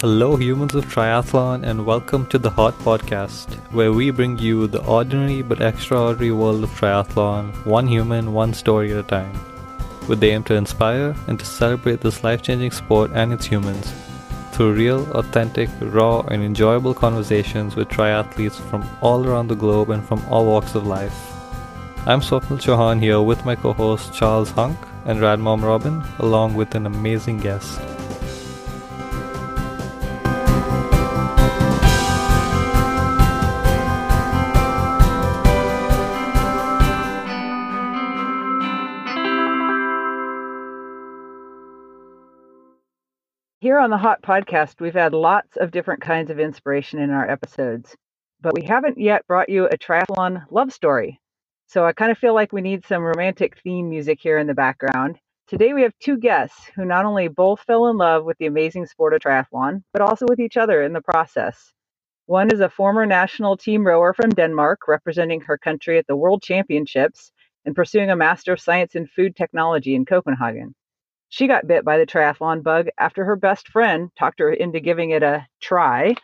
Hello, humans of triathlon, and welcome to the Hot Podcast, where we bring you the ordinary but extraordinary world of triathlon, one human, one story at a time, with the aim to inspire and to celebrate this life changing sport and its humans through real, authentic, raw, and enjoyable conversations with triathletes from all around the globe and from all walks of life. I'm Swapnil Chauhan here with my co host Charles Hunk and Radmom Robin, along with an amazing guest. Here on the Hot Podcast, we've had lots of different kinds of inspiration in our episodes, but we haven't yet brought you a triathlon love story. So I kind of feel like we need some romantic theme music here in the background. Today we have two guests who not only both fell in love with the amazing sport of triathlon, but also with each other in the process. One is a former national team rower from Denmark, representing her country at the World Championships and pursuing a Master of Science in Food Technology in Copenhagen. She got bit by the triathlon bug after her best friend talked her into giving it a try.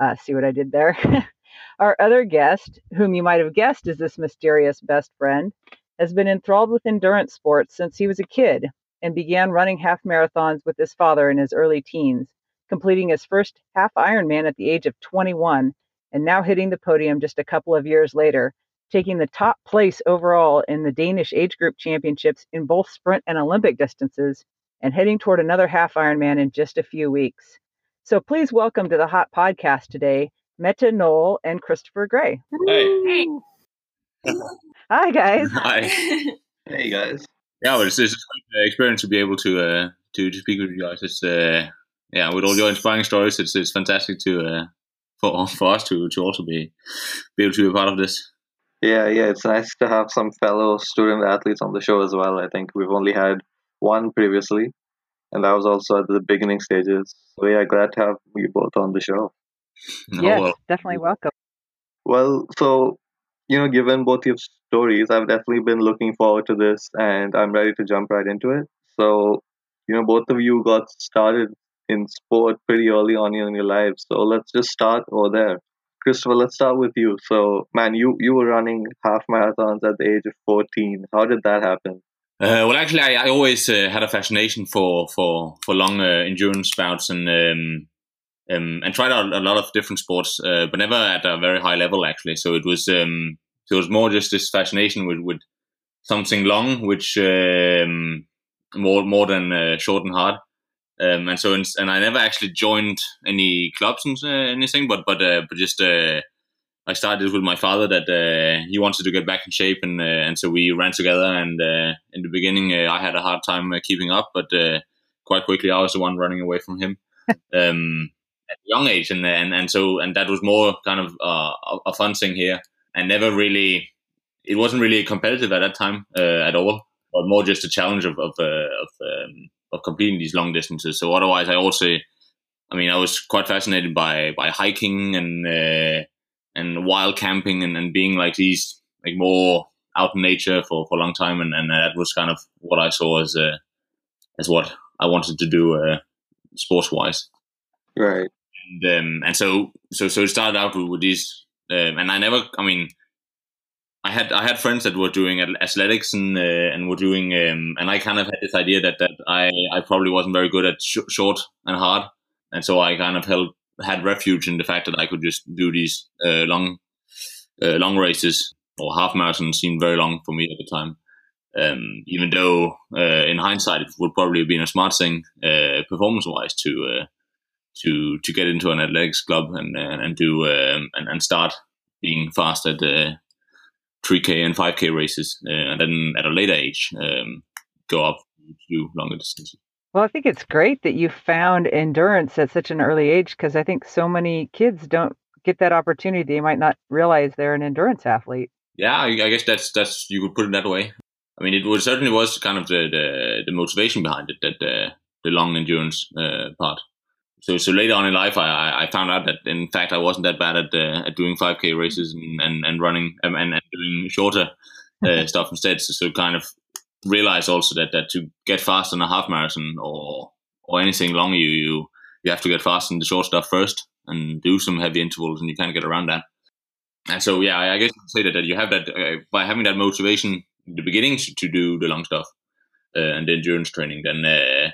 Uh, see what I did there? Our other guest, whom you might have guessed is this mysterious best friend, has been enthralled with endurance sports since he was a kid and began running half marathons with his father in his early teens, completing his first half Ironman at the age of 21 and now hitting the podium just a couple of years later taking the top place overall in the Danish age group championships in both sprint and Olympic distances, and heading toward another half Ironman in just a few weeks. So please welcome to the Hot Podcast today, Mette Knoll and Christopher Gray. Hey. Hi, guys. Hi. Hey guys. Yeah, well, it's, it's a great experience to be able to uh, to, to speak with you guys. It's uh, yeah, with all your inspiring stories, it's it's fantastic to uh, for for us to to also be be able to be a part of this. Yeah, yeah, it's nice to have some fellow student athletes on the show as well. I think we've only had one previously, and that was also at the beginning stages. So yeah, glad to have you both on the show. Oh, yes, well. definitely welcome. Well, so you know, given both your stories, I've definitely been looking forward to this, and I'm ready to jump right into it. So, you know, both of you got started in sport pretty early on in your lives. So let's just start over there. Christopher, let's start with you. So, man, you you were running half marathons at the age of 14. How did that happen? Uh, well, actually, I, I always uh, had a fascination for for for long uh, endurance bouts and um, um, and tried out a lot of different sports, uh, but never at a very high level. Actually, so it was um, so it was more just this fascination with with something long, which um, more more than uh, short and hard. Um, and so, and I never actually joined any clubs and uh, anything, but but uh, but just uh, I started with my father that uh, he wanted to get back in shape, and uh, and so we ran together. And uh, in the beginning, uh, I had a hard time uh, keeping up, but uh, quite quickly, I was the one running away from him um, at a young age, and and and so and that was more kind of uh, a- fun thing here, and never really. It wasn't really competitive at that time uh, at all, but more just a challenge of of uh, of, um, of completing these long distances. So otherwise, I also, I mean, I was quite fascinated by by hiking and uh, and wild camping and, and being like these like more out in nature for, for a long time, and, and that was kind of what I saw as uh, as what I wanted to do uh, sports wise. Right. And um, and so so so it started out with, with these, um, and I never, I mean. I had I had friends that were doing athletics and uh, and were doing um, and I kind of had this idea that, that I, I probably wasn't very good at sh- short and hard and so I kind of held had refuge in the fact that I could just do these uh, long uh, long races or half marathons seemed very long for me at the time. Um, even though uh, in hindsight it would probably have been a smart thing uh, performance wise to uh, to to get into an athletics club and and, do um, and, and start being fast at 3k and 5k races uh, and then at a later age um, go up to longer distances. Well, I think it's great that you found endurance at such an early age because I think so many kids don't get that opportunity. They might not realize they're an endurance athlete. Yeah, I, I guess that's that's you could put it that way. I mean, it was certainly was kind of the the, the motivation behind it that the the long endurance uh, part. So so later on in life, I, I found out that in fact I wasn't that bad at uh, at doing 5k races and and, and running um, and, and doing shorter uh, stuff instead. So, so kind of realized also that that to get fast in a half marathon or or anything long, you you you have to get fast in the short stuff first and do some heavy intervals, and you can't get around that. And so, yeah, I guess you say that, that you have that uh, by having that motivation in the beginning to, to do the long stuff uh, and the endurance training. Then, uh,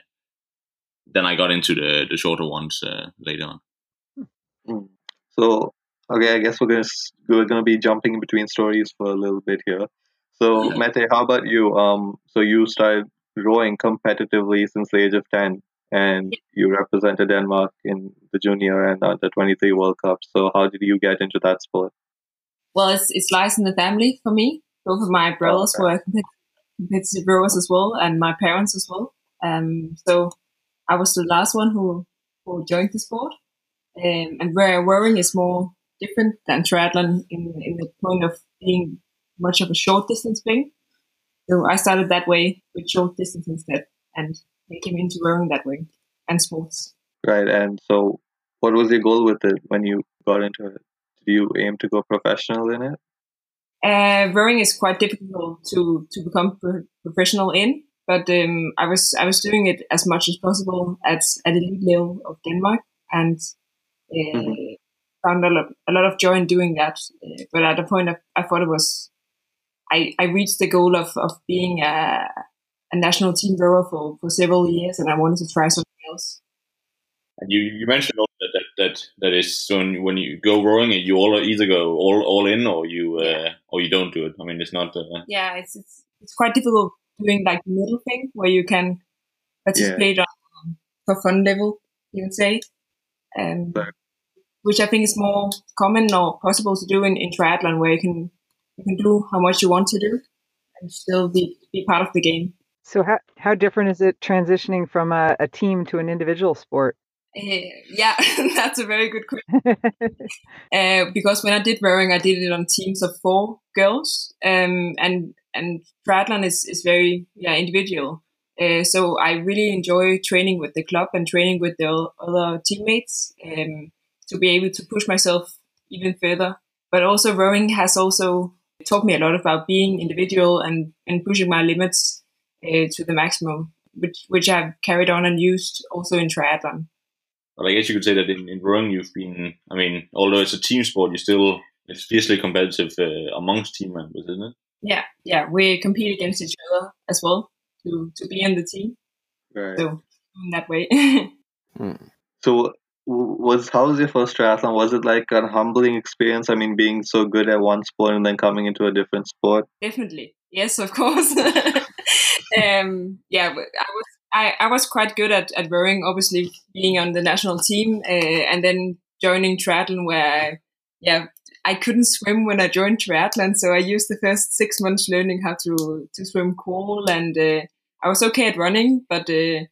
then I got into the the shorter ones uh, later on. Mm. So, okay, I guess we're gonna we're gonna be jumping in between stories for a little bit here. So, Yeah. Mette, how about you? Um, so you started rowing competitively since the age of ten, and you represented Denmark in the junior and under twenty three World Cup. So, how did you get into that sport? Well, it's it's lies in the family for me. Both of my brothers okay. were compet- competitive rowers as well, and my parents as well. Um, so I was the last one who who joined the sport. Um, and where rowing is more different than triathlon in in the point of being much of a short distance thing. So I started that way with short distance instead, and I came into rowing that way and sports. Right, and so what was your goal with it when you got into it? Did you aim to go professional in it? Uh, rowing is quite difficult to to become pro- professional in, but um, I was I was doing it as much as possible at at elite level of Denmark, and uh, Mhm. found a lot a lot of joy in doing that. Uh, but at a point, I, I thought it was I I reached the goal of of being a a national team rower for for several years, and I wanted to try something else. And you, you mentioned also that, that that that is so when, when you go rowing, you all either go all all in or you uh, or you don't do it. I mean, it's not. Uh, yeah, it's, it's it's quite difficult doing like the middle thing where you can participate on for fun level, you would say, um, Right. which I think is more common or possible to do in, in triathlon, where you can you can do how much you want to do and still be be part of the game. So how how different is it transitioning from a, a team to an individual sport? Uh, yeah, that's a very good question. uh, because when I did rowing, I did it on teams of four girls, um, and and triathlon is is very yeah individual. Uh, so I really enjoy training with the club and training with the other teammates um, to be able to push myself even further. But also rowing has also taught me a lot about being individual and, and pushing my limits uh, to the maximum, which which I've carried on and used also in triathlon. But I guess you could say that in, in rowing, you've been. I mean, although it's a team sport, you still it's fiercely competitive uh, amongst team members, isn't it? Yeah, yeah, we compete against each other as well to to be in the team. Right. So in that way, So was how was your first triathlon? Was it like a humbling experience? I mean, being so good at one sport and then coming into a different sport. definitely yes, of course. um, yeah, I was I, I was quite good at at rowing, obviously being on the national team, uh, and then joining triathlon where I, yeah. I couldn't swim when I joined triathlon, so I used the first six months learning how to to swim crawl, and uh, I was okay at running, but uh,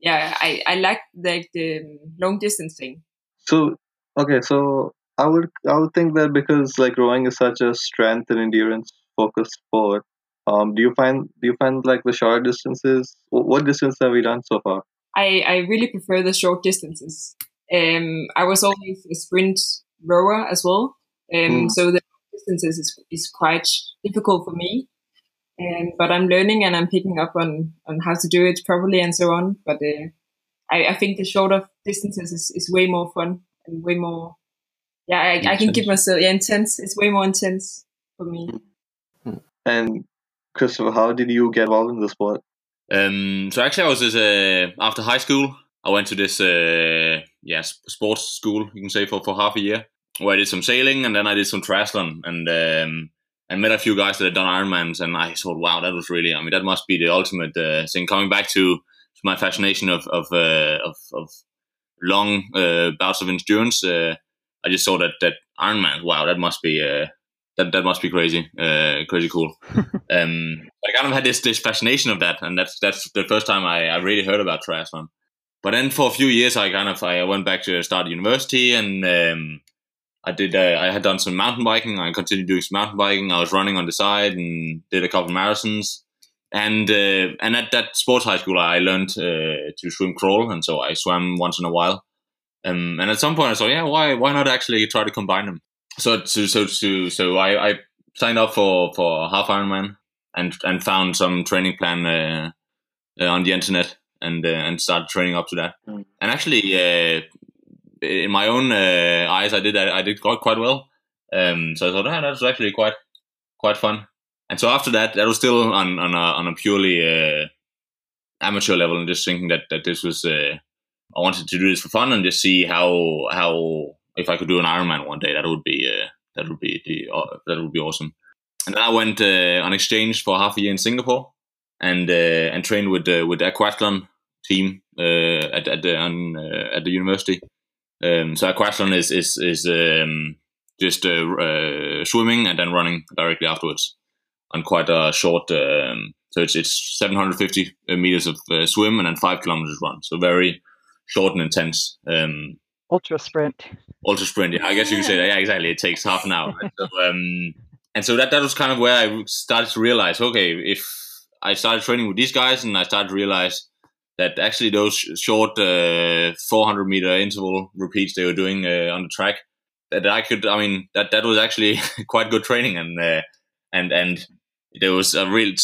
yeah, I I liked like the long distance thing. So okay, so I would I would think that because like rowing is such a strength and endurance focused sport. Um, do you find do you find like the short distances? What distance have we done so far? I, I really prefer the short distances. Um, I was always a sprint rower as well, um, Mm. so the distances is, is quite difficult for me. Um, but I'm learning and I'm picking up on, on how to do it properly and so on. But uh, I, I think the shorter distances is, is way more fun and way more. Yeah, I, I can give myself yeah, intense. It's way more intense for me. And Christopher, how did you get involved in the sport? Um, so actually, I was just, uh, after high school. I went to this uh, yeah sports school you can say for, for half a year where I did some sailing and then I did some triathlon and um, I met a few guys that had done Ironmans and I thought wow that was really I mean that must be the ultimate uh, thing. Coming back to, to my fascination of of uh, of, of long uh, bouts of endurance uh, I just saw that that Ironman. Wow that must be uh, that that must be crazy uh, crazy cool. Um, I kind of had this this fascination of that, and that's that's the first time I, I really heard about triathlon. But then for a few years, I kind of I went back to start university, and um, I did uh, I had done some mountain biking. I continued doing some mountain biking. I was running on the side and did a couple marathons. And uh, and at that sports high school, I learned uh, to swim crawl, and so I swam once in a while. Um, and at some point, I thought, yeah, why why not actually try to combine them? So so so so, so I, I signed up for for half Ironman and and found some training plan uh, uh, on the internet and uh, and started training up to that. Mm. And actually, uh, in my own uh, eyes, I did I did quite quite well. Um, so I thought, ah, that was actually quite quite fun. And so after that, that was still on on a, on a purely uh, amateur level, and just thinking that that this was uh, I wanted to do this for fun and just see how how if I could do an Ironman one day, that would be uh, that would be the, uh, that would be awesome. And then I went uh, on exchange for half a year in Singapore and and trained with with the aquathlon team at at the on, at the university. Um, so aquathlon is is is um, just uh, uh, swimming and then running directly afterwards on quite a short. Um, so it's it's 750 meters of uh, swim and then five kilometers run. So very short and intense. Um, ultra sprint. Ultra sprint. Yeah, I guess you could say that. Yeah, exactly. It takes half an hour. so, um, and so that that was kind of where I started to realize, okay, if I started training with these guys, and I started to realize that actually those short uh, 400 meter interval repeats they were doing uh, on the track, that I could, I mean, that that was actually quite good training, and uh, and and there was a real,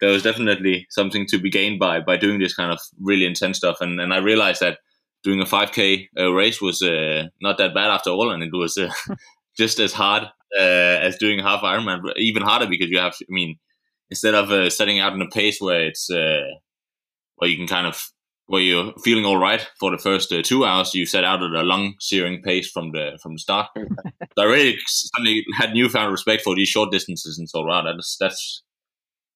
there was definitely something to be gained by by doing this kind of really intense stuff, and and I realized that doing a 5k uh, race was uh, not that bad after all, and it was uh, just as hard as doing half Ironman, even harder because you have, I mean instead of uh, setting out in a pace where it's uh, where you can kind of where you're feeling all right for the first uh, two hours, you set out at a long searing pace from the from the start. so I really suddenly had newfound respect for these short distances and so wow, that's that's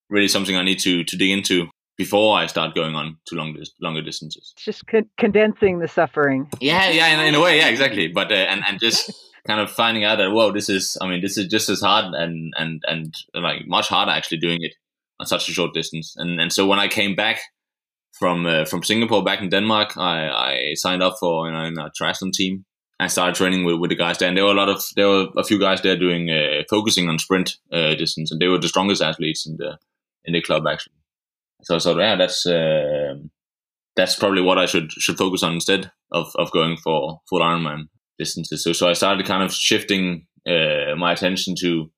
really something I need to to dig into before I start going on to long longer distances. It's just con- condensing the suffering. Yeah, yeah, in, in, a way, yeah, exactly. But uh, and and just kind of finding out that whoa, this is I mean, this is just as hard and and and like much harder actually doing it on such a short distance. And and so when I came back from uh, from Singapore back in Denmark, I, I signed up for you know in a triathlon team. I started training with, with the guys there, and there were a lot of there were a few guys there doing uh, focusing on sprint uh, distance, and they were the strongest athletes in the in the club actually. So I thought, yeah, that's uh, that's probably what I should should focus on instead of, of going for full Ironman distances. So so I started kind of shifting uh, my attention to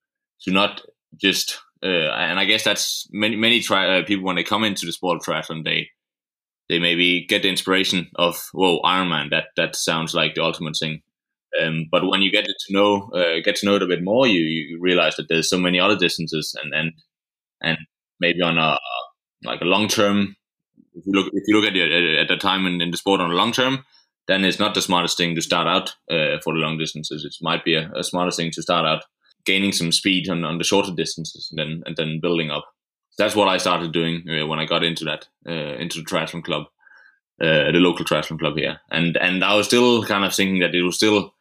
to not just uh, and I guess that's many many tri- uh, people when they come into the sport of triathlon they they maybe get the inspiration of whoa Ironman that that sounds like the ultimate thing. Um, but when you get to know uh, get to know it a bit more, you, you realize that there's so many other distances and and and maybe on a like a long term. If you look if you look at it at the time in, in the sport on a long term, then it's not the smartest thing to start out uh, for the long distances. It might be a, a smarter thing to start out gaining some speed on, on the shorter distances and then and then building up. That's what I started doing uh, when I got into that uh, into the triathlon club, uh, the local triathlon club here, and and I was still kind of thinking that it was still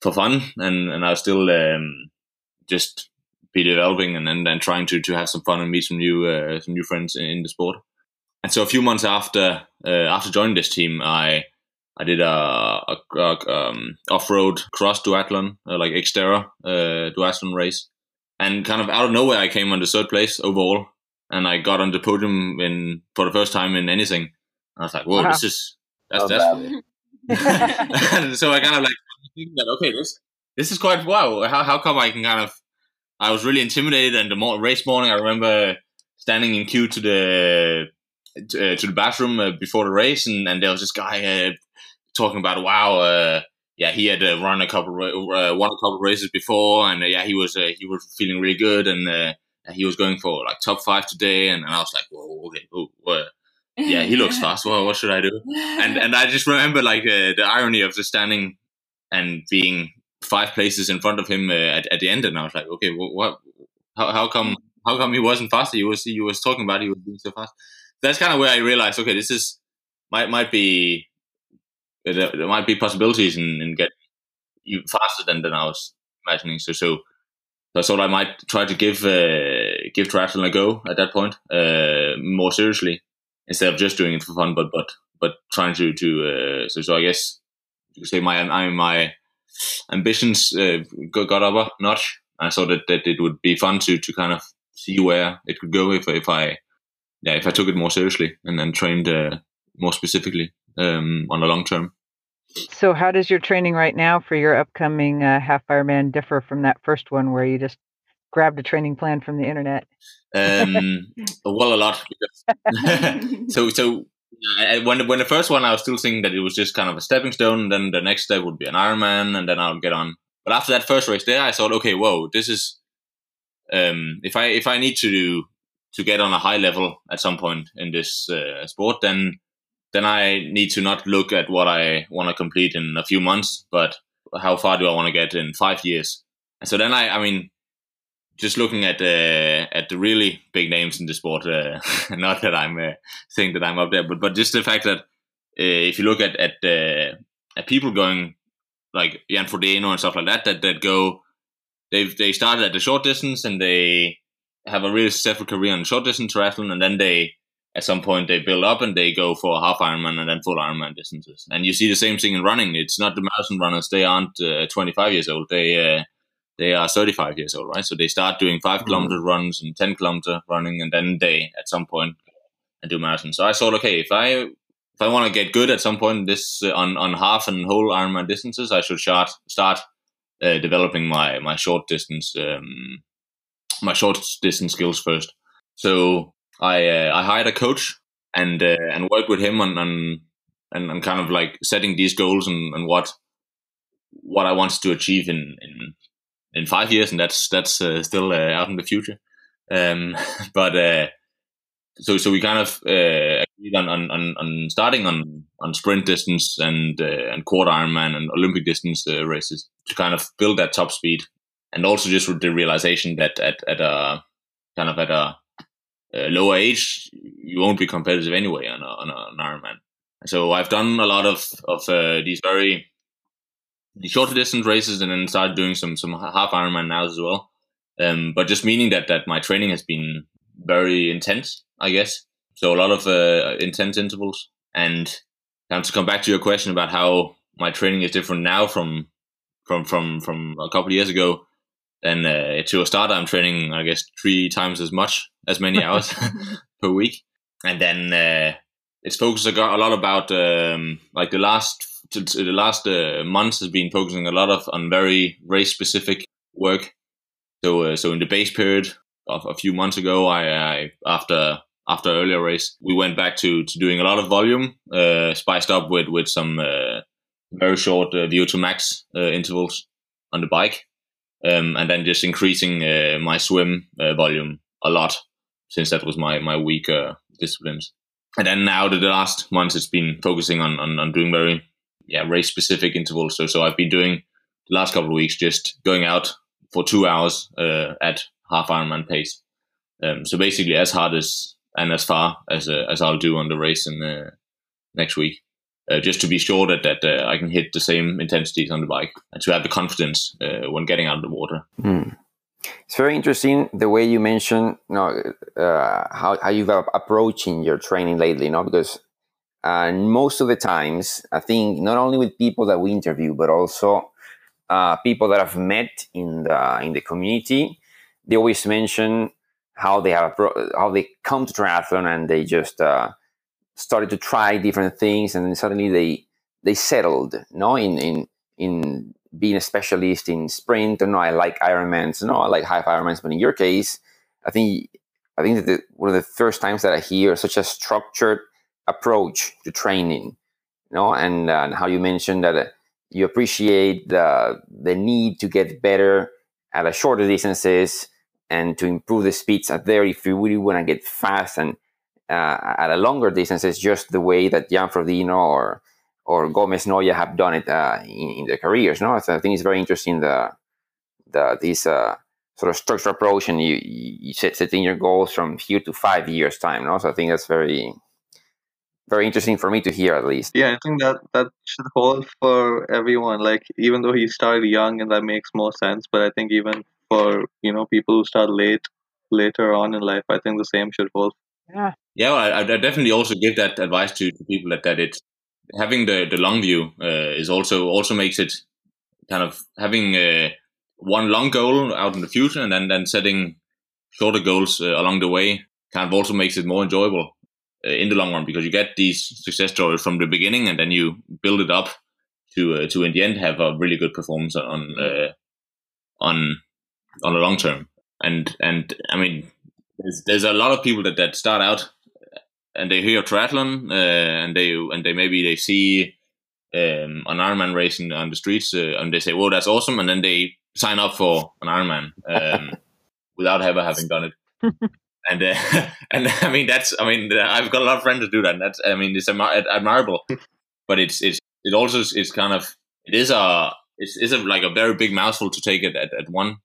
for fun, and and I was still um, just be developing and then, then trying to, to have some fun and meet some new uh, some new friends in, in, the sport. And so a few months after uh, after joining this team, I I did a, a, a um, off-road cross duathlon, uh, like Xterra duathlon race, and kind of out of nowhere, I came on the third place overall, and I got on the podium in for the first time in anything. I was like, "Whoa, wow. this is that's oh, that's." so I kind of like thinking that okay, this this is quite wow. How how come I can kind of I was really intimidated, and the race morning, I remember standing in queue to the to, uh, to the bathroom uh, before the race, and, and there was this guy uh, talking about wow uh, yeah he had uh, run a couple uh, won a couple races before and uh, yeah he was uh, he was feeling really good and uh, he was going for like top five today and, and I was like whoa okay oh, yeah he looks fast. Well what should I do? And and I just remember like the irony of just standing and being five places in front of him at, at the end and I was like okay what, what how, how come how come he wasn't faster? You was he was talking about he was being so fast. That's kind of where I realized okay this is might might be there, there might be possibilities in, in getting you faster than, than I was imagining. So, so, so I thought I might try to give uh, give triathlon a go at that point, uh, more seriously, instead of just doing it for fun, but but but trying to to uh, so so I guess you could say my I my ambitions uh, got, up a notch. I thought that, that it would be fun to to kind of see where it could go if if I yeah if I took it more seriously and then trained uh, more specifically um, on the long term. So, how does your training right now for your upcoming uh, half Ironman differ from that first one where you just grabbed a training plan from the internet? Um, well, a lot. So, so when when the first one, I was still thinking that it was just kind of a stepping stone. And then the next step would be an Ironman, and then I'll get on. But after that first race there, I thought, okay, whoa, this is um, if I if I need to to get on a high level at some point in this uh, sport, then then I need to not look at what I want to complete in a few months, but how far do I want to get in five years? And so then I, I mean, just looking at uh, at the really big names in the sport, uh, not that I'm uh, saying that I'm up there, but but just the fact that uh, if you look at at uh, at people going like Jan Frodeno and stuff like that, that that go, they they started at the short distance and they have a really successful career on short distance triathlon, and then they at some point they build up and they go for half Ironman and then full Ironman distances. And you see the same thing in running. It's not the marathon runners; they aren't uh, 25 years old. They uh, they are 35 years old, right? So they start doing 5 mm-hmm. kilometer runs and 10 kilometer running, and then they at some point and do marathon. So I thought, okay, if I if I want to get good at some point this uh, on on half and whole Ironman distances, I should start start uh, developing my my short distance um, my short distance skills first. So I uh, I hired a coach and uh, and worked with him on, on and, and kind of like setting these goals and, and what what I wanted to achieve in in in five years, and that's that's uh, still uh, out in the future. Um, but uh, so so we kind of uh, agreed on, on, on starting on on sprint distance and and quarter Ironman and Olympic distance races to kind of build that top speed, and also just with the realization that at at a kind of at a uh, lower age, you won't be competitive anyway on, a, on, a, an Ironman. So I've done a lot of of uh, these very the shorter distance races, and then started doing some some half Ironman now as well. Um, but just meaning that that my training has been very intense, I guess. So a lot of uh, intense intervals, and now to come back to your question about how my training is different now from from from from a couple of years ago. Then uh, to a start, I'm training, I guess, three times as much as many hours per week. And then uh, it's focused a lot about um, like the last the last uh, months has been focusing a lot of on very race specific work. So uh, so in the base period of a few months ago, I, I after after earlier race, we went back to, to doing a lot of volume, uh, spiced up with with some uh, very short uh, VO2 max uh, intervals on the bike, um, and then just increasing uh, my swim uh, volume a lot since that was my my weak uh, disciplines. And then now the last months it's been focusing on, on, on doing very yeah race specific intervals. So so I've been doing the last couple of weeks just going out for two hours uh, at half Ironman pace. Um, so basically as hard as and as far as uh, as I'll do on the race in next week. Uh, just to be sure that that uh, I can hit the same intensities on the bike and to have the confidence uh, when getting out of the water. Mm. It's very interesting the way you mentioned, you know, uh, how how you've approaching your training lately, you know, because most of the times, I think not only with people that we interview, but also uh, people that I've met in the in the community, they always mention how they have how they come to triathlon and they just uh, started to try different things, and then suddenly they they settled, you know, in in in being a specialist in sprint, or no, I like Ironmans, no, I like half Ironmans. But in your case, I think I think that the, one of the first times that I hear such a structured approach to training, you know, and, uh, and how you mentioned that uh, you appreciate the the need to get better at a shorter distances and to improve the speeds at there if you really want to get fast and uh, at a longer distances, just the way that Jan Frodeno or or Gomez Noya have done it uh, in, in, their careers. No, so I think it's very interesting the the this uh, sort of structured approach, and you you set, setting your goals from here to five years time. No, so I think that's very very interesting for me to hear at least. Yeah, I think that that should hold for everyone. Like even though he started young, and that makes more sense, but I think even for you know people who start late later on in life, I think the same should hold. Yeah. Yeah, well, I, I definitely also give that advice to, to people that, that it's having the the long view uh, is also also makes it kind of having uh, one long goal out in the future and then then setting shorter goals uh, along the way kind of also makes it more enjoyable uh, in the long run because you get these success stories from the beginning and then you build it up to uh, to in the end have a really good performance on uh, on on the long term and and I mean there's, there's a lot of people that that start out and they hear triathlon, uh, and they and they maybe they see um, an Ironman racing on the streets, uh, and they say, "Well, that's awesome," and then they sign up for an Ironman um, without ever having done it. and uh, and I mean that's I mean I've got a lot of friends that do that. And that's I mean it's admirable, but it's it's it also is kind of it is a it's, it's a, like a very big mouthful to take it at, at one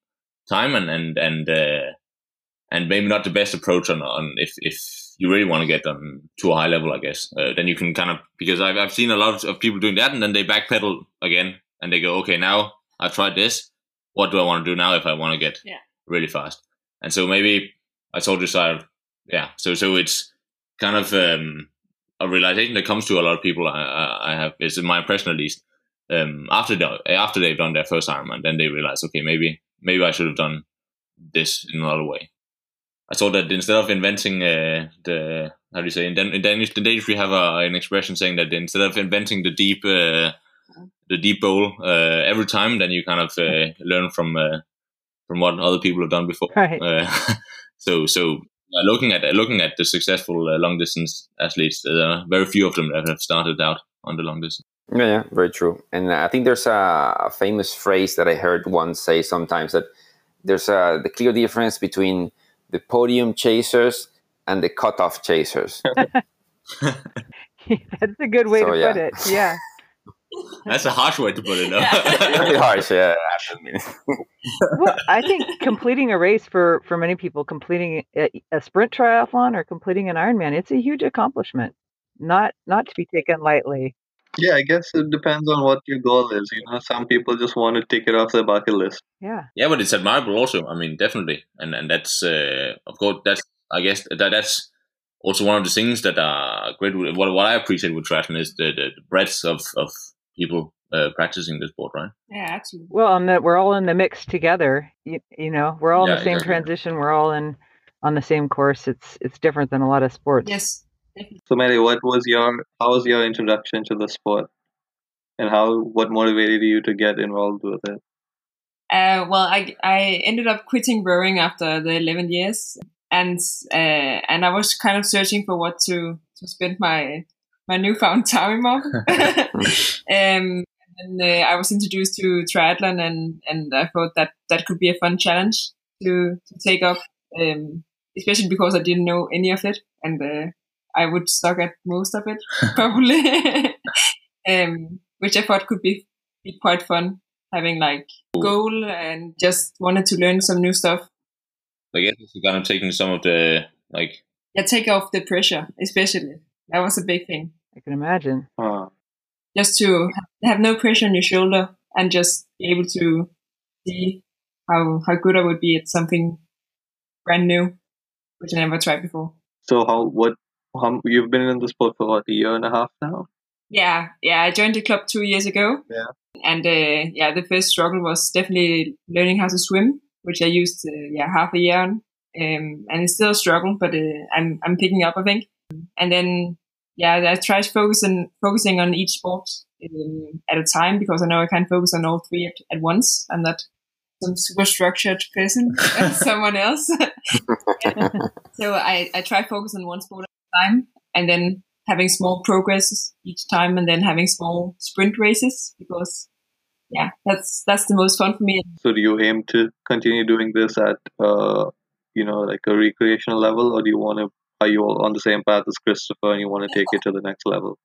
time, and and and uh, and maybe not the best approach on on if if you really want to get them to a high level, I guess. Uh, then you can kind of because I've I've seen a lot of people doing that, and then they backpedal again, and they go, okay, now I've tried this. What do I want to do now if I want to get yeah. really fast? And so maybe I told you so. Yeah, so so it's kind of um, a realization that comes to a lot of people. I, I, I have is my impression at least. Um, after the, after they've done their first Ironman, then they realize, okay, maybe maybe I should have done this in another way. I thought that instead of inventing uh, the how do you say in, Dan- in Danish, in Danish we have a, an expression saying that instead of inventing the deep uh, the deep bowl uh, every time, then you kind of uh, learn from uh, from what other people have done before. Right. Uh, so so looking at looking at the successful long distance athletes, there very few of them that have started out on the long distance. Yeah, yeah, very true. And I think there's a, a famous phrase that I heard once say sometimes that there's a the clear difference between the podium chasers and the cutoff chasers. That's a good way so, to yeah. put it. Yeah. That's a harsh way to put it. No? Very harsh, yeah. well, I think completing a race for for many people, completing a, a, sprint triathlon or completing an Ironman, it's a huge accomplishment. Not not to be taken lightly. Yeah, I guess it depends on what your goal is. You know, some people just want to take it off their bucket list. Yeah. Yeah, but it's admirable also. I mean, definitely, and and that's uh, of course that's I guess that that's also one of the things that are great. What what I appreciate with triathlon is the, the, the breadth of of people uh, practicing this sport, right? Yeah, absolutely. Well, and that we're all in the mix together. You, you know, we're all in the same exactly. transition. We're all in on the same course. It's it's different than a lot of sports. Yes. So, Mary, what was your how was your introduction to the sport, and how what motivated you to get involved with it? Uh, well, I I ended up quitting rowing after the eleven years, and uh, and I was kind of searching for what to to spend my my newfound time on. um, and uh, I was introduced to triathlon, and and I thought that that could be a fun challenge to to take up, um, especially because I didn't know any of it, and uh, I would suck at most of it probably, um, which I thought could be, be quite fun. Having like goal and just wanted to learn some new stuff. I guess it's kind of taking some of the like yeah, take off the pressure, especially that was a big thing. I can imagine. Uh, just to have no pressure on your shoulder and just be able to see how how good I would be at something brand new, which I never tried before. So how what how, you've been in the sport for what a year and a half now? Yeah, yeah. I joined the club two years ago. Yeah. And uh, yeah, the first struggle was definitely learning how to swim, which I used uh, yeah half a year on. Um, and it's still a struggle, but uh, I'm I'm picking up, I think. And then yeah, I tried focusing focusing on each sport um, at a time because I know I can't focus on all three at, at once. I'm not some super structured person someone else. so I, I try focus on one sport time and then having small progress each time and then having small sprint races because yeah that's that's the most fun for me. So do you aim to continue doing this at uh you know like a recreational level or do you want to are you all on the same path as christopher and you want to take it to the next level?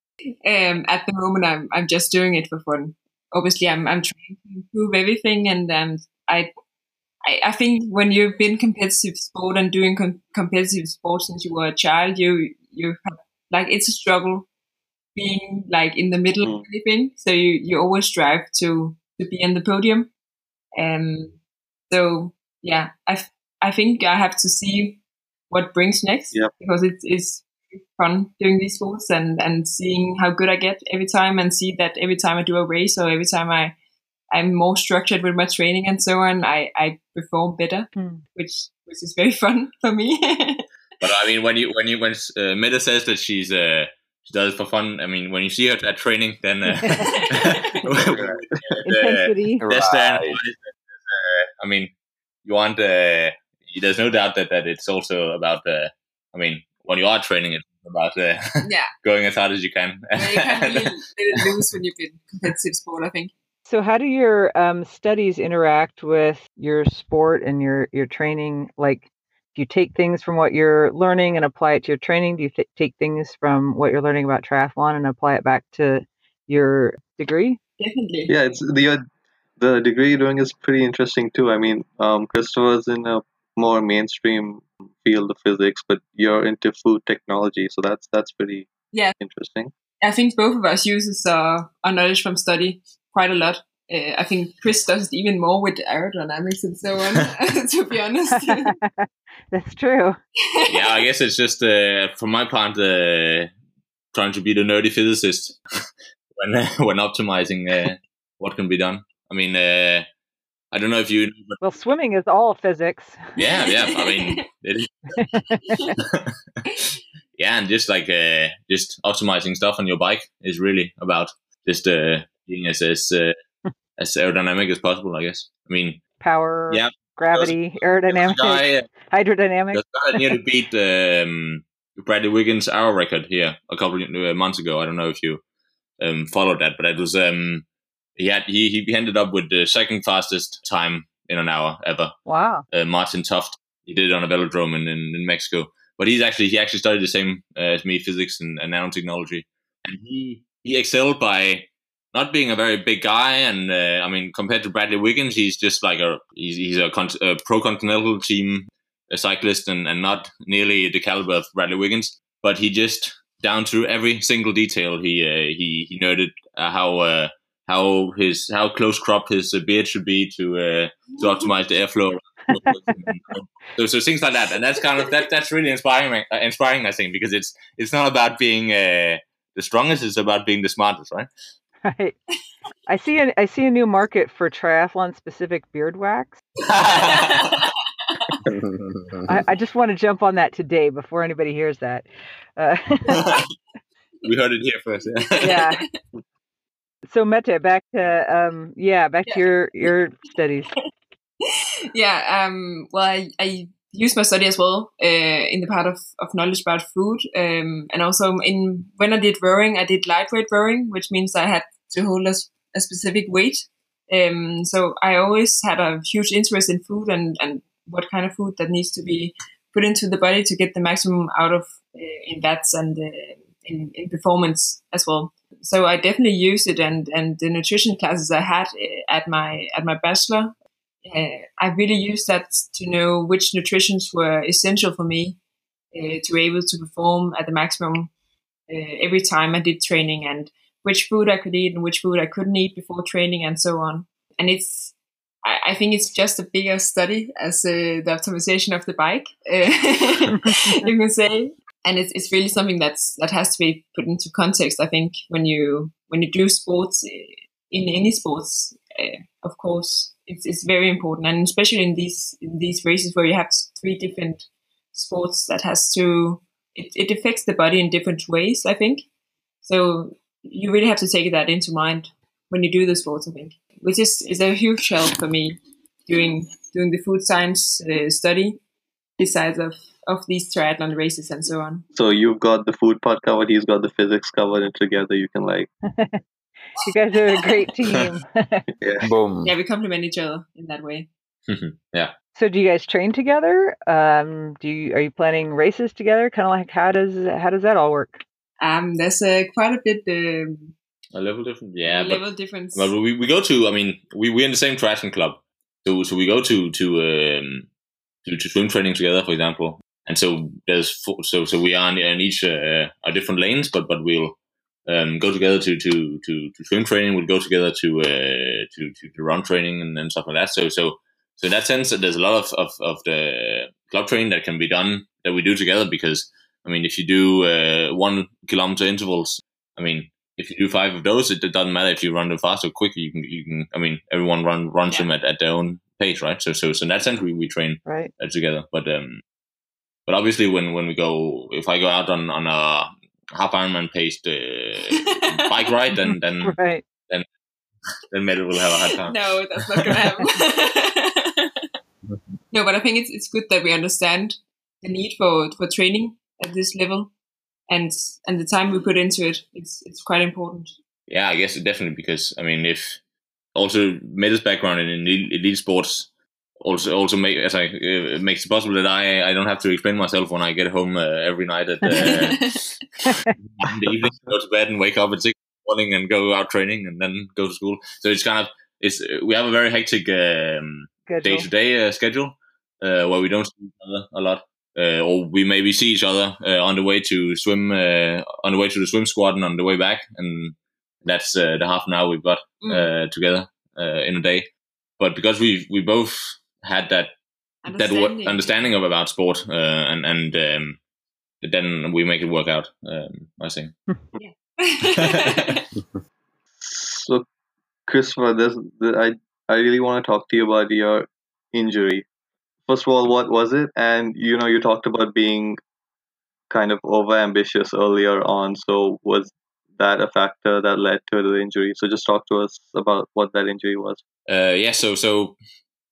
Um at the moment i'm i'm just doing it for fun. Obviously i'm i'm trying to improve everything and um i I, I think when you've been competitive sport and doing com- competitive sport since you were a child, you you have like it's a struggle being like in the middle mm. of anything. So you, you always strive to to be in the podium. Um so yeah, I I think I have to see what brings next yep. because it is fun doing these sports and and seeing how good I get every time and see that every time I do a race or every time I I'm more structured with my training and so on, I, I perform better, mm. which which is very fun for me. But I mean, when you when you when uh, Mette says that she's uh, she does it for fun. I mean, when you see her at training, then uh, intensity. That's right. the uh, I mean, you want. Uh, there's no doubt that, that it's also about the. I mean, when you are training, it's about uh, Yeah, going as hard as you can. yeah you can't really let it loose when you've been competitive sport. I think. So, how do your um, studies interact with your sport and your your training? Like, do you take things from what you're learning and apply it to your training? Do you th- take things from what you're learning about triathlon and apply it back to your degree? Definitely. Yeah, it's the uh, the degree you're doing is pretty interesting too. I mean, um, Christopher's in a more mainstream field of physics, but you're into food technology, so that's that's pretty Yeah. interesting. I think both of us uses uh, our knowledge from study quite a lot. Uh, I think Chris does it even more with aerodynamics and so on. to be honest. That's true. yeah, I guess it's just uh, from my part uh, trying to be the nerdy physicist when when optimizing uh, what can be done. I mean, uh, I don't know if you, but Well, swimming is all physics. yeah, yeah. I mean, it is. yeah, and just like uh, just optimizing stuff on your bike is really about just uh, being as as uh, as aerodynamic as possible. I guess. I mean, Power, Yeah. gravity, aerodynamics, guy, uh, hydrodynamics. A guy nearly beat um, Bradley Wiggins' hour record here a couple of uh, months ago. I don't know if you um, followed that, but it was um, he had he he ended up with the second fastest time in an hour ever. Wow. Uh, Martin Toft. He did it on a velodrome in, in, in Mexico. But he's actually he actually studied the same uh, as me, physics and, and nanotechnology, and he he excelled by not being a very big guy, and uh, I mean compared to Bradley Wiggins, he's just like a he's, he's a, con- a pro continental team a cyclist and, and not nearly the caliber of Bradley Wiggins, but he just down through every single detail he uh, he he noted uh, how uh, how his how close cropped his beard should be to uh, to optimize the airflow. so so things like that, and that's kind of that that's really inspiring uh, inspiring I think because it's it's not about being uh, the strongest, it's about being the smartest, right? Right. I see a, I see a new market for triathlon specific beard wax. I, I just want to jump on that today before anybody hears that. Uh, we heard it here first. yeah. So Mette, back to um, yeah, back to your your studies. yeah. Um. Well, I, I use my study as well uh, in the part of, of knowledge about food, um, and also in when I did rowing, I did lightweight rowing, which means I had to hold a, a specific weight. Um. So I always had a huge interest in food and and what kind of food that needs to be put into the body to get the maximum out of uh, in fats and uh, in, in performance as well. So I definitely use it, and and the nutrition classes I had uh, at my at my bachelor, uh, I really used that to know which nutritions were essential for me uh, to be able to perform at the maximum uh, every time I did training, and which food I could eat and which food I couldn't eat before training, and so on. And it's I, think it's just a bigger study as uh, the optimization of the bike, uh, you can say. And it's, it's really something that's that has to be put into context i think when you when you do sports in any sports uh, of course it's, it's very important. And especially in these in these races where you have three different sports that has to it, it affects the body in different ways i think. So you really have to take that into mind when you do the sports i think which is is a huge help for me doing doing the food science uh, study besides of of these triathlon races and so on. So you've got the food part covered, he's got the physics covered, and together you can like. you guys are a great team. yeah. Boom. Yeah, we complement each other in that way. yeah. So do you guys train together? Um, do you are you planning races together? Kind of like how does how does that all work? Um, there's uh, quite a bit um, a level difference. Yeah, level but, difference. But we, we go to. I mean, we we're in the same triathlon club, so so we go to to um to, to swim training together, for example. And so there's four, so so we are in, in each uh, are different lanes, but but we'll um, go together to, to to to swim training. We'll go together to uh, to, to to run training and, and stuff like that. So so so in that sense, there's a lot of, of, of the club training that can be done that we do together. Because I mean, if you do uh, one kilometer intervals, I mean, if you do five of those, it doesn't matter if you run them fast or quick. You can you can. I mean, everyone run runs yeah. them at, at their own pace, right? So so so in that sense, we, we train right. together. But um, but obviously, when, when we go, if I go out on, on a half Ironman paced uh, bike ride, then then right. then then Mette will have a hard time. No, that's not gonna happen. no, but I think it's it's good that we understand the need for for training at this level, and and the time we put into it, it's it's quite important. Yeah, I guess definitely because I mean, if also Mette's background in elite sports also also make as I uh, makes it possible that I I don't have to explain myself when I get home uh, every night at uh, the evening, go to bed and wake up at six morning and go out training and then go to school. So it's kind of it's we have a very hectic day to day schedule uh, where we don't see each other a lot. Uh, or we maybe see each other uh, on the way to swim on the way to the swim squad and on the way back, and that's the half an hour we've got mm. together in a day. But because we we both had that understanding. that understanding of about sport, and and um, then we make it work out. Um, I think. so, Christopher, this, I I really want to talk to you about your injury. First of all, what was it? And you know, you talked about being kind of over ambitious earlier on. So was that a factor that led to the injury? So just talk to us about what that injury was. Uh, yeah. So so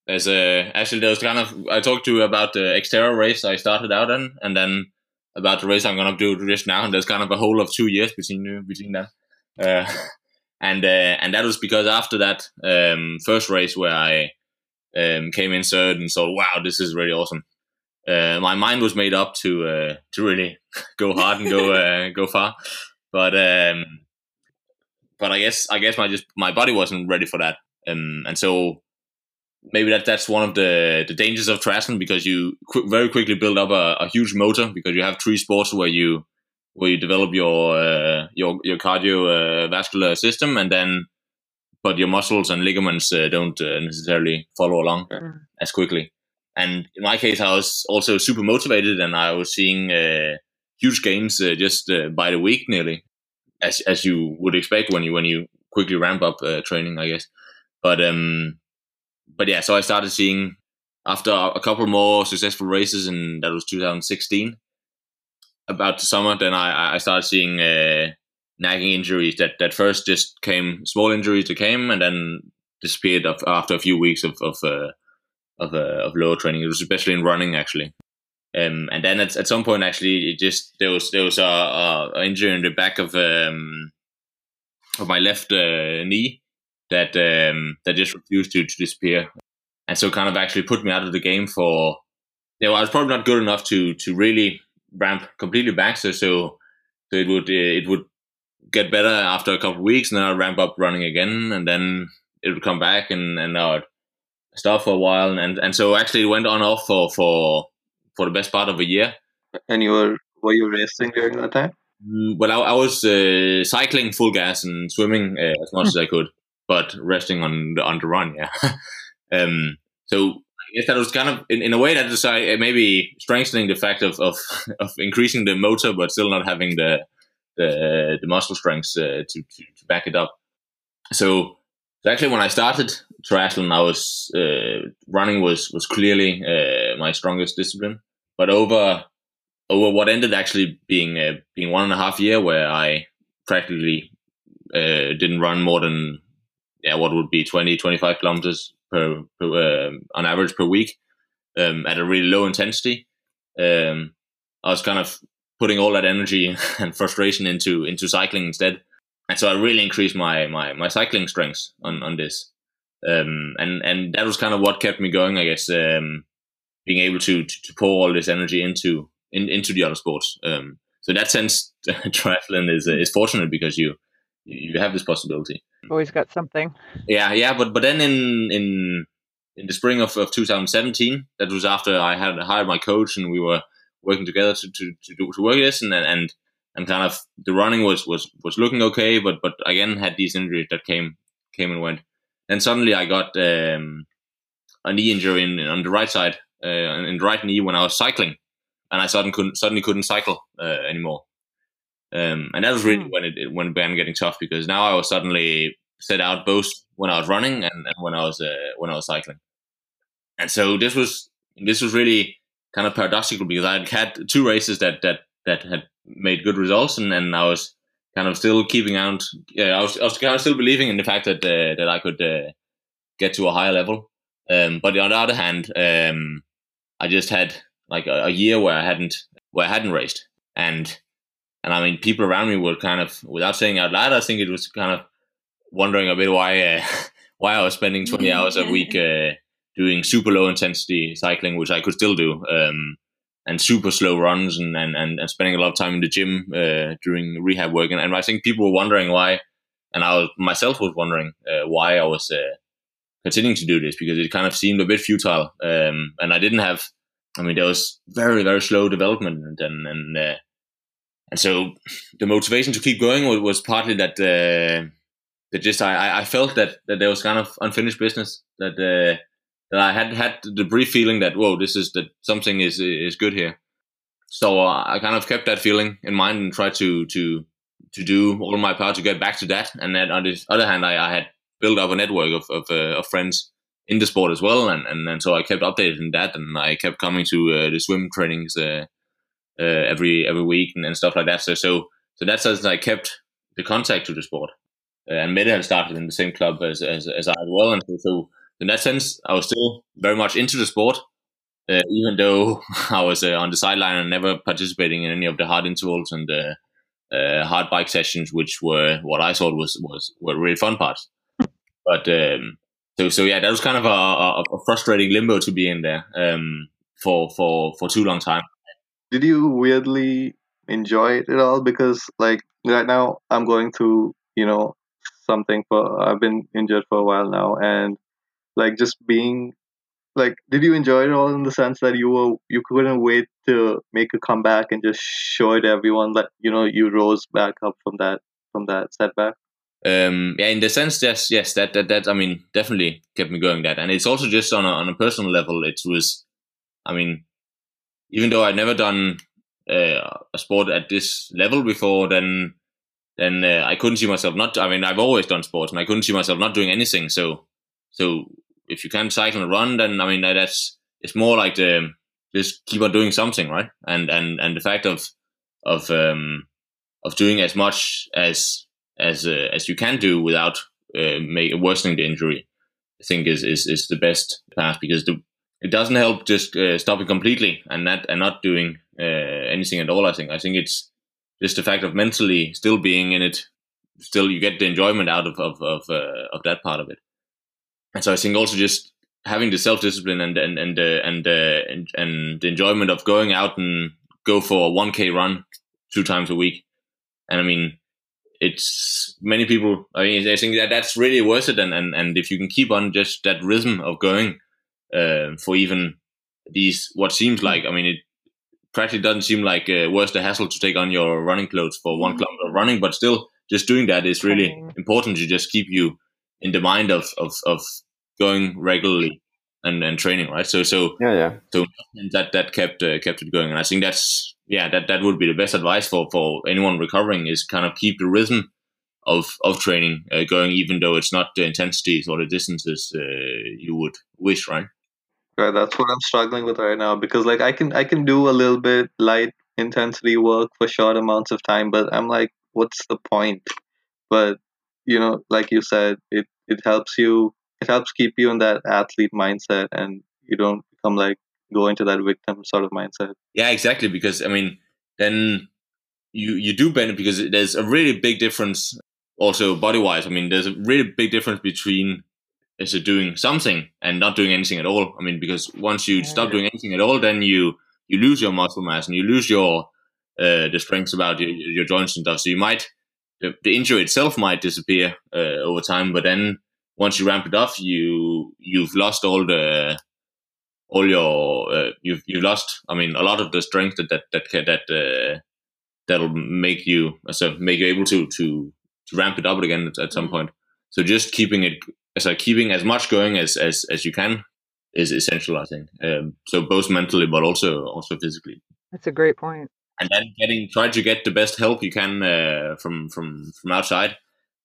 as a actually there was kind of I talked to you about the Xterra race I started out in, and then about the race I'm gonna do just now. And there's kind of a whole of two years between between that. Uh, and uh, and that was because after that um, first race where I um, came in third and thought, wow, this is really awesome. Uh, my mind was made up to uh, to really go hard and go uh, go far, but um, but I guess I guess my just my body wasn't ready for that, um, and so maybe that that's one of the the dangers of triathlon because you qu- very quickly build up a, a, huge motor because you have three sports where you where you develop your uh, your your cardiovascular system and then but your muscles and ligaments uh, don't uh, necessarily follow along mm. as quickly. And in my case, I was also super motivated, and I was seeing uh, huge gains uh, just uh, by the week, nearly, as as you would expect when you when you quickly ramp up uh, training, I guess. But um, but yeah, so I started seeing after a couple more successful races, and that was 2016. About the summer, then I I started seeing nagging injuries that that first just came small injuries that came and then disappeared after a few weeks of of uh, of, uh, of lower training. It was especially in running actually. Um, and then at, at some point, actually, it just there was there was a, a injury in the back of um, of my left uh, knee that um, that just refused to, to disappear, and so kind of actually put me out of the game for. You know, I was probably not good enough to to really ramp completely back. So so, so it would it would get better after a couple of weeks, and then I'd ramp up running again, and then it would come back, and and I'd stop for a while, and and so actually it went on off for for for the best part of a year. And you were were you racing during that time? Mm, well, I, I was uh, cycling full gas and swimming uh, as much as I could, but resting on the on the run. Yeah. um, so I guess that was kind of in, in a way that was uh, maybe strengthening the fact of, of of increasing the motor, but still not having the the the muscle strength uh, to, to, to back it up. So, so actually, when I started triathlon, I was uh, running was was clearly uh, my strongest discipline. But over over what ended actually being uh, being one and a half year, where I practically uh, didn't run more than yeah what would be 20, 25 kilometers per, per um, on average per week um, at a really low intensity. Um, I was kind of putting all that energy and frustration into into cycling instead. And so I really increased my my my cycling strengths on on this. Um, and and that was kind of what kept me going, I guess. Um, being able to, to, to pour all this energy into in, into the other sports. Um, so in that sense, triathlon is is fortunate because you you have this possibility. Always got something. Yeah, yeah, but but then in in in the spring of, of 2017, that was after I had hired my coach and we were working together to to to, do, to work this, and and and kind of the running was was was looking okay, but but again had these injuries that came came and went. Then suddenly I got um, a knee injury in, on the right side, uh, in the right knee when I was cycling, and I suddenly couldn't suddenly couldn't cycle uh, anymore. Um, and that was really mm. when it, it when it began getting tough because now I was suddenly set out both when I was running and, and when I was uh, when I was cycling. And so this was this was really kind of paradoxical because I had two races that that that had made good results, and then I was kind of still keeping out. Yeah, I was I was kind of still believing in the fact that uh, that I could uh, get to a higher level. Um, but on the other hand, um, I just had like a, a, year where I hadn't where I hadn't raced, and and I mean, people around me were kind of, without saying out loud, I think it was kind of wondering a bit why uh, why I was spending 20 hours a week uh, doing super low intensity cycling, which I could still do, um, and super slow runs, and, and, and, spending a lot of time in the gym uh, during rehab work. And, and, I think people were wondering why, and I was, myself was wondering uh, why I was uh, continuing to do this because it kind of seemed a bit futile, um, and I didn't have. I mean, there was very very slow development, and and uh, and so the motivation to keep going was, was partly that uh, that just I, I felt that, that there was kind of unfinished business that uh, I had had the brief feeling that whoa this is that something is is good here. So uh, I kind of kept that feeling in mind and tried to to to do all my part to get back to that. And then on the other hand, I, I had built up a network of of, uh, of friends in the sport as well, and, and and so I kept updating that, and I kept coming to uh, the swim trainings uh, uh, every every week and, and, stuff like that. So so so that's as I kept the contact to the sport. Uh, and Mette had started in the same club as as, as I as well, and so, so, in that sense, I was still very much into the sport, uh, even though I was uh, on the sideline and never participating in any of the hard intervals and uh, hard bike sessions, which were what I thought was was were really fun parts. But um, so so yeah, that was kind of a, a, a frustrating limbo to be in there um, for for for too long time did you weirdly enjoy it at all? Because like right now, I'm going through you know something for I've been injured for a while now, and like just being like did you enjoy it all in the sense that you were you couldn't wait to make a comeback and just show it to everyone that you know you rose back up from that from that setback um yeah in the sense yes yes that that that i mean definitely kept me going that and it's also just on a, on a personal level it was i mean even though I'd never done uh, a sport at this level before, then then uh, I couldn't see myself not. I mean, I've always done sports, and I couldn't see myself not doing anything. So, so if you can cycle and run, then I mean that's it's more like the just keep on doing something, right? And and and the fact of of um of doing as much as as uh, as you can do without uh, make, worsening the injury, I think is is is the best path because the it doesn't help just uh, stopping completely and not and not doing uh, anything at all. I think I think it's just the fact of mentally still being in it. Still, you get the enjoyment out of of of, uh, of that part of it. And so I think also just having the self discipline and and and uh, and, uh, and and the enjoyment of going out and go for a one k run two times a week. And I mean, it's many people. I mean, I think that that's really worth it. And and and if you can keep on just that rhythm of going uh, for even these what seems like I mean it practically doesn't seem like uh, worth the hassle to take on your running clothes for one mm-hmm. kilometer of running, but still just doing that is really important to just keep you in the mind of of, of going regularly and, and training right? So so yeah yeah. so that that kept uh, kept it going. And i think that's yeah that that would be the best advice for for anyone recovering is kind of keep the rhythm of of training uh, going even though it's not the intensities or the distances uh, you would wish right? Right, that's what I'm struggling with right now because like I can I can do a little bit light intensity work for short amounts of time, but I'm like, what's the point? But you know, like you said, it it helps you it helps keep you in that athlete mindset and you don't become like go into that victim sort of mindset. Yeah, exactly. Because I mean, then you you do benefit because there's a really big difference also body wise. I mean, there's a really big difference between is it doing something and not doing anything at all? I mean, because once you yeah. stop doing anything at all, then you you lose your muscle mass and you lose your uh, the strengths about your, your joints and stuff. So you might the, the injury itself might disappear uh, over time, but then once you ramp it up, you you've lost all the all your uh, you've you've lost. I mean, a lot of the strength that that that that uh, that'll make you so make you able to to to ramp it up again at, at some mm-hmm. point. So just keeping it so keeping as much going as as, as you can is essential, I think. Um, so both mentally, but also also physically. That's a great point. And then getting try to get the best help you can uh, from from from outside.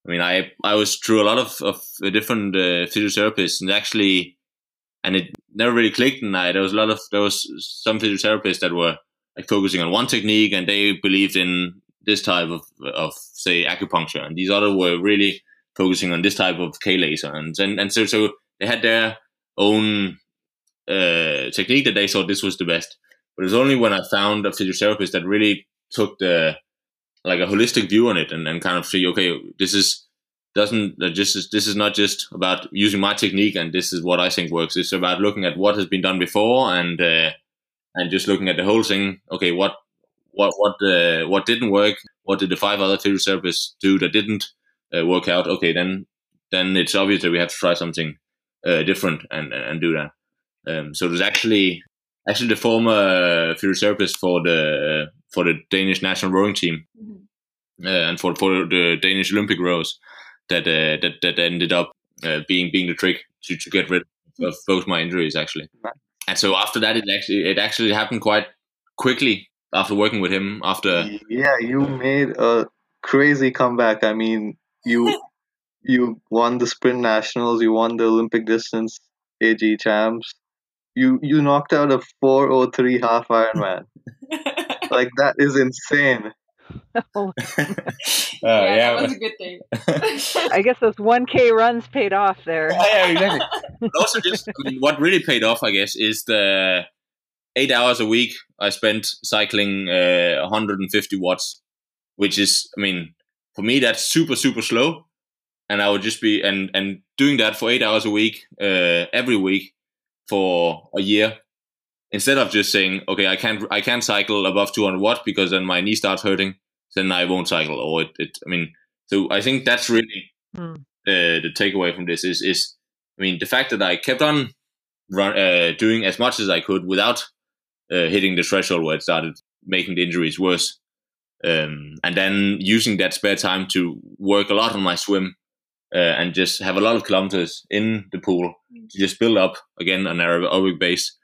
I mean, I I was through a lot of of different uh, physiotherapists, and actually, and it never really clicked. And I, there was a lot of there was some physiotherapists that were like focusing on one technique, and they believed in this type of of say acupuncture, and these other were really focusing on this type of K laser, and and, and so so they had their own uh, technique that they thought this was the best. But it was only when I found a physiotherapist that really took the like a holistic view on it and, and kind of see okay this is doesn't just is, this is not just about using my technique and this is what I think works. It's about looking at what has been done before and uh, and just looking at the whole thing. Okay, what what what uh, what didn't work? What did the five other physiotherapists do that didn't uh, work out? Okay, then then it's obvious that we have to try something uh, different and and do that. Um, so there's actually actually the former physiotherapist for the for the Danish national rowing team mm-hmm. uh, and for for the Danish Olympic rows that uh, that that ended up uh, being being the trick to, to get rid of both my injuries actually. And so after that, it actually it actually happened quite quickly after working with him. After yeah, you made a crazy comeback. I mean, you you won the sprint nationals, you won the Olympic distance AG champs. You you knocked out a 403 half Ironman. like that is insane. oh, yeah, yeah, that was a good thing. I guess those 1K runs paid off there. Yeah, exactly. also, just I mean, what really paid off, I guess, is the eight hours a week I spent cycling uh, 150 watts, which is, I mean, for me that's super super slow, and I would just be and and doing that for eight hours a week uh, every week for a year instead of just saying, okay, I can't I can't cycle above 200 watts because then my knee starts hurting, then I won't cycle. Or it, it I mean, so I think that's really mm. uh, the takeaway from this is is I mean the fact that I kept on run, uh, doing as much as I could without uh, hitting the threshold where it started making the injuries worse, um, and then using that spare time to work a lot on my swim. Uh, and just have a lot of kilometers in the pool to just build up again an aerobic base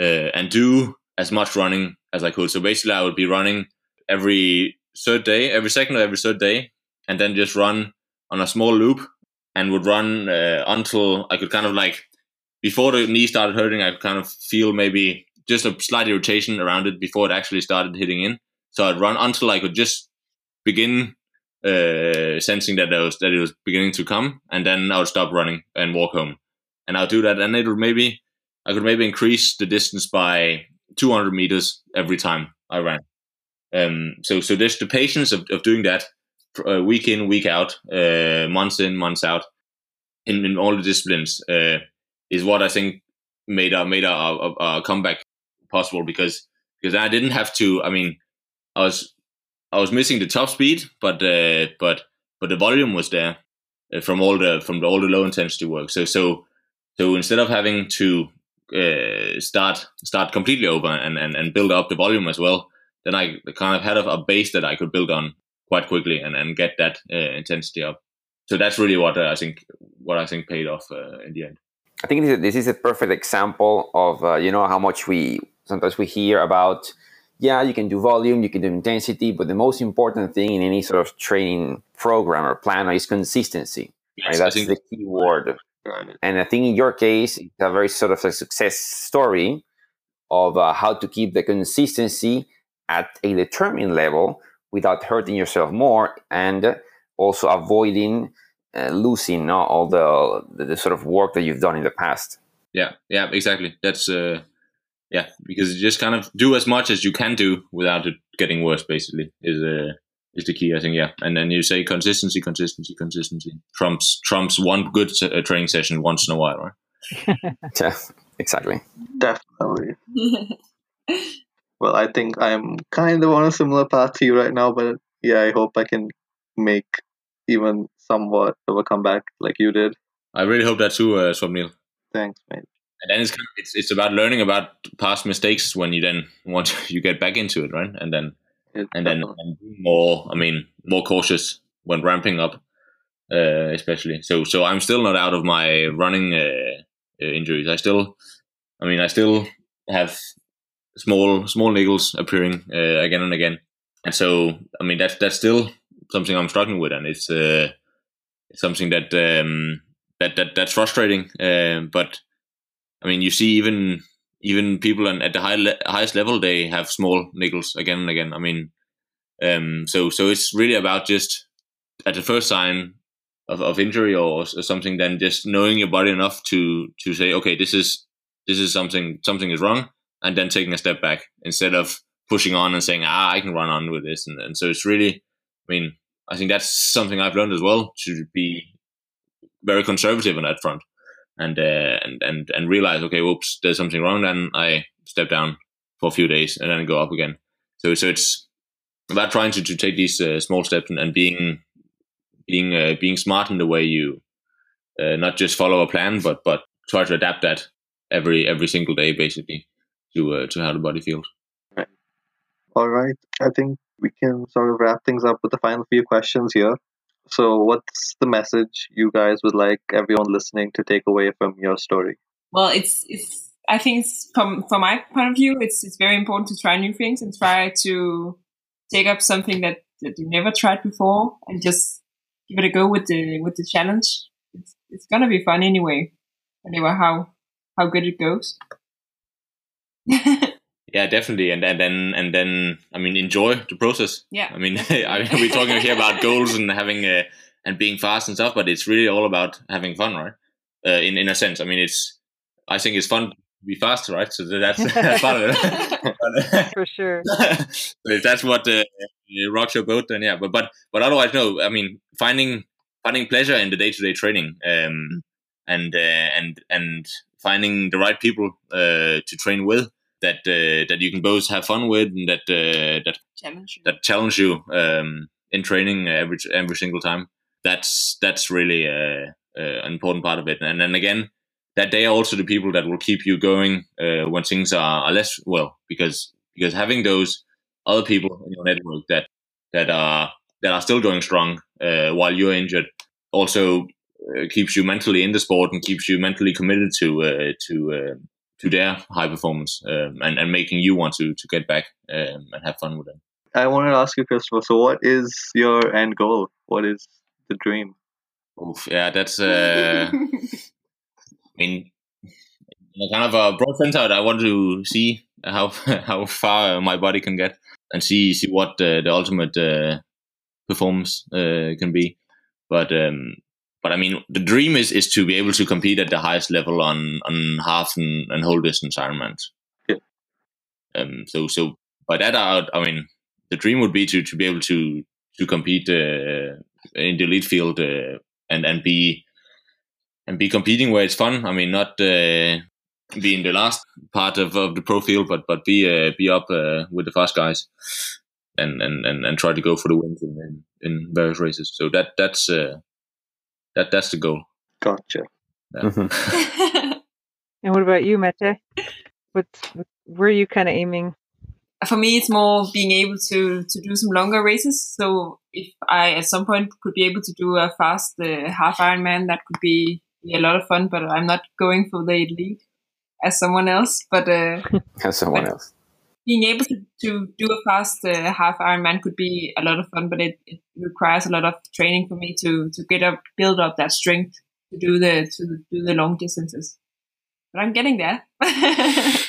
uh, and do as much running as I could. So basically, I would be running every third day, every second or every third day, and then just run on a small loop and would run uh, until I could kind of like before the knee started hurting. I could kind of feel maybe just a slight irritation around it before it actually started hitting in. So I'd run until I could just begin uh, sensing that it was that it was beginning to come, and then I would stop running and walk home. And I'll do that, and it would maybe I could maybe increase the distance by 200 meters every time I ran. Um, so, so there's the patience of, of doing that uh, week in, week out, uh, months in, months out, in, in all the disciplines, uh, is what I think made a made a, a, a, comeback possible because because I didn't have to. I mean, I was I was missing the top speed, but uh, but but the volume was there uh, from all the from all the low intensity work. So so so instead of having to uh, start start completely over and, and, and build up the volume as well, then I kind of had a, base that I could build on quite quickly and, and get that uh, intensity up. So that's really what uh, I think what I think paid off uh, in the end. I think this is a perfect example of you know how much we sometimes we hear about. Yeah, you can do volume, you can do intensity, but the most important thing in any sort of training program or plan is consistency. Yes, right? That's the key word. And I think in your case, it's a very sort of a success story of uh, how to keep the consistency at a determined level without hurting yourself more and also avoiding uh, losing uh, all the, the, the sort of work that you've done in the past. Yeah, yeah, exactly. That's uh, yeah, because you just kind of do as much as you can do without it getting worse. Basically, is uh, is the key. I think yeah, and then you say consistency, consistency, consistency trumps trumps one good uh, training session once in a while, right? yeah, exactly. Definitely. well, I think I'm kind of on a similar path to you right now, but yeah, I hope I can make even somewhat of a comeback like you did. I really hope that too, uh, Swapnil. Thanks, mate. And then it's, kind of, it's it's about learning about past mistakes when you then once you get back into it, right? And then and then and more. I mean, more cautious when ramping up, uh, especially. So, so I'm still not out of my running uh, uh, injuries. I still, I mean, I still have small small niggles appearing uh, again and again, and so I mean that's that's still something I'm struggling with, and it's uh, something that um, that that that's frustrating. Uh, but I mean, you see even even people at the high le- highest level they have small niggles again and again. I mean, um, so so it's really about just at the first sign of, of injury or, or something, then just knowing your body enough to to say, okay, this is this is something something is wrong, and then taking a step back instead of pushing on and saying, ah, I can run on with this, and, and so it's really I mean, I think that's something I've learned as well to be very conservative on that front, and uh, and and and realize, okay, whoops, there's something wrong. Then I step down for a few days and then go up again. So so it's about trying to, to take these uh, small steps and, and being being uh, being smart in the way you uh, not just follow a plan, but but try to adapt that every every single day, basically, to uh, to how the body feels. All right. I think we can sort of wrap things up with the final few questions here. So, what's the message you guys would like everyone listening to take away from your story? Well, it's it's. I think it's from from my point of view, it's it's very important to try new things and try to take up something that, that you never tried before and just give it a go with the with the challenge. It's it's gonna be fun anyway, whatever how how good it goes. yeah, definitely, and and then and then I mean enjoy the process. Yeah, I mean, I mean we're talking here about goals and having a, and being fast and stuff, but it's really all about having fun, right? Uh, in in a sense, I mean, it's I think it's fun to be fast, right? So that's, that's part of it. For sure. if that's what uh, rocks your boat, then yeah. But but but otherwise, no. I mean, finding finding pleasure in the day to day training, um, and uh, and and finding the right people uh, to train with that uh, that you can both have fun with and that uh, that challenge you. that challenge you um, in training every every single time. That's that's really uh, uh, an important part of it. And then again, that they are also the people that will keep you going uh, when things are, are less well because because having those other people in your network that that are that are still going strong uh, while you're injured also uh, keeps you mentally in the sport and keeps you mentally committed to uh, to to their high performance um, and and making you want to to get back um, and have fun with them. I wanted to ask you, Christopher. So, what is your end goal? What is the dream? Oof, yeah, that's. Uh, I mean, kind of a broad sense out. I want to see how how far my body can get and see see what uh, the ultimate uh, performance uh, can be. But um, but I mean, the dream is is to be able to compete at the highest level on on half and, and whole distance Ironmans. Yeah. Um. So so by that out, I mean, the dream would be to to be able to to compete uh, in the elite field uh, and and be and be competing where it's fun. I mean, not uh, be in the last part of, of the pro field, but but be uh, be up uh, with the fast guys, and, and, and, and try to go for the wins in, in, in various races. So that that's uh, that that's the goal. Gotcha. Yeah. Mm-hmm. and what about you, Mette? What's where are you kind of aiming? For me, it's more being able to to do some longer races. So if I at some point could be able to do a fast uh, half Ironman, that could be be a lot of fun, but I'm not going for the elite as someone else. But uh, as someone else, being able to, to do a fast uh, half Ironman could be a lot of fun, but it, it requires a lot of training for me to to get up, build up that strength to do the to do the long distances. But I'm getting there.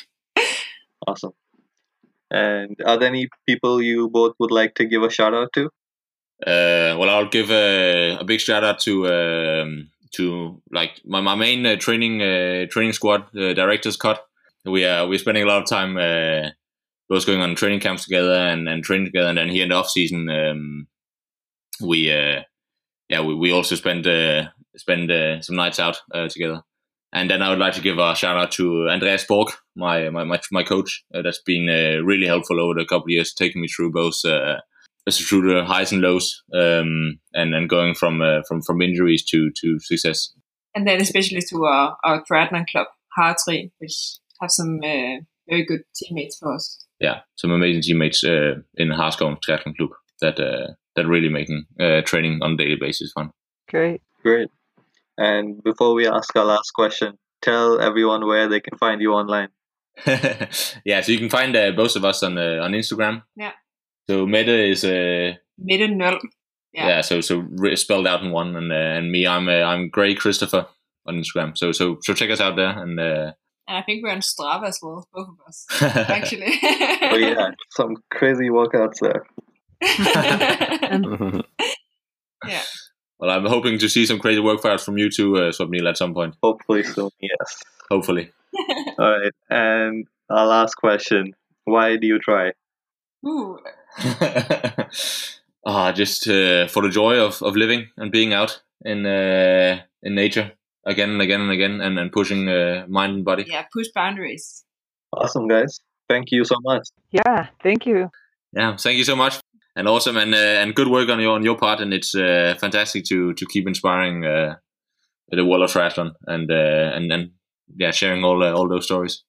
awesome. And are there any people you both would like to give a shout out to? Uh, well, I'll give a, a big shout out to um, to like my, my main uh, training uh, training squad, uh, directors cut. We are we're spending a lot of time both going on training camps together and, and training together, and then here in the off season, um, we uh, yeah we, we also spend uh, spend uh, some nights out uh, together. And then I would like to give a shout out to Andreas Borg, my my my, coach. Uh, that's been uh, really helpful over the couple of years, taking me through both through the highs and lows, um, and and going from from from injuries to to success. And then especially to our, our club, Hartri, which have some very good teammates for us. Yeah, some amazing teammates uh, in Harskov Triathlon Club that uh, that really making uh, training on a daily basis fun. Great, great. And before we ask our last question, tell everyone where they can find you online. yeah, so you can find uh, both of us on uh, on Instagram. Yeah. So Mette is uh, Mette Null. Yeah. yeah. So so spelled out in one, and uh, and me, I'm uh, I'm Gray Christopher on Instagram. So so so check us out there, and uh, and I think we're on Strava as well, both of us actually. oh yeah, some crazy workouts there. yeah. Well, I'm hoping to see some crazy workouts from you too, uh, Swapnil, at some point. Hopefully soon, yes. Hopefully. All right, and our last question: Why do you try? Ooh. uh, just uh, for the joy of, of living and being out in uh, in nature again and again and again and, and pushing uh, mind and body. Yeah, push boundaries. Awesome, guys. Thank you so much. Yeah, thank you. Yeah, thank you so much. And awesome and uh, and good work on your on your part, and it's uh, fantastic to to keep inspiring uh, the world of triathlon and uh, and and yeah, sharing all uh, all those stories.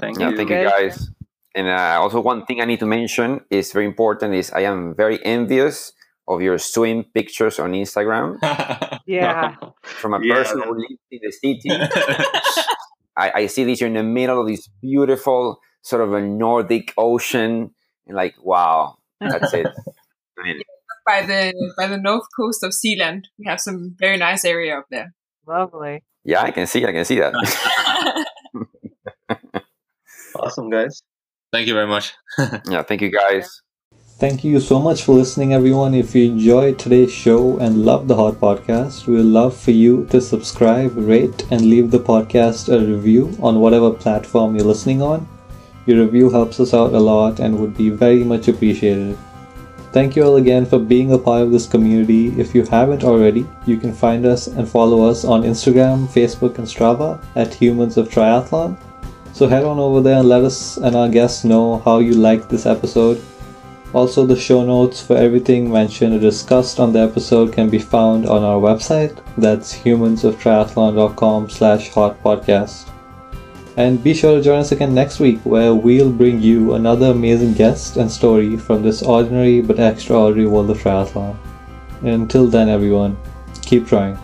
Thank Yeah, you. thank you guys. And uh, also one thing I need to mention is very important is I am very envious of your swim pictures on Instagram Yeah. from a Yeah. person who lives in the city. I, I see this you're in the middle of this beautiful sort of a Nordic ocean, and like, wow, that's it. I mean, By the by the north coast of Zealand, we have some very nice area up there. Lovely. yeah, I can see, I can see that. Awesome, guys. Thank you very much. yeah, thank you guys. Thank you so much for listening, everyone. If you enjoyed today's show and love the Hot Podcast, we would love for you to subscribe, rate, and leave the podcast a review on whatever platform you're listening on. Your review helps us out a lot and would be very much appreciated. Thank you all again for being a part of this community. If you haven't already, you can find us and follow us on Instagram, Facebook, and Strava at Humans of Triathlon. So head on over there and let us and our guests know how you liked this episode. Also, the show notes for everything mentioned or discussed on the episode can be found on our website. That's humansoftriathlon.com slash hot podcast. And be sure to join us again next week where we'll bring you another amazing guest and story from this ordinary but extraordinary world of triathlon. And until then, everyone, keep trying.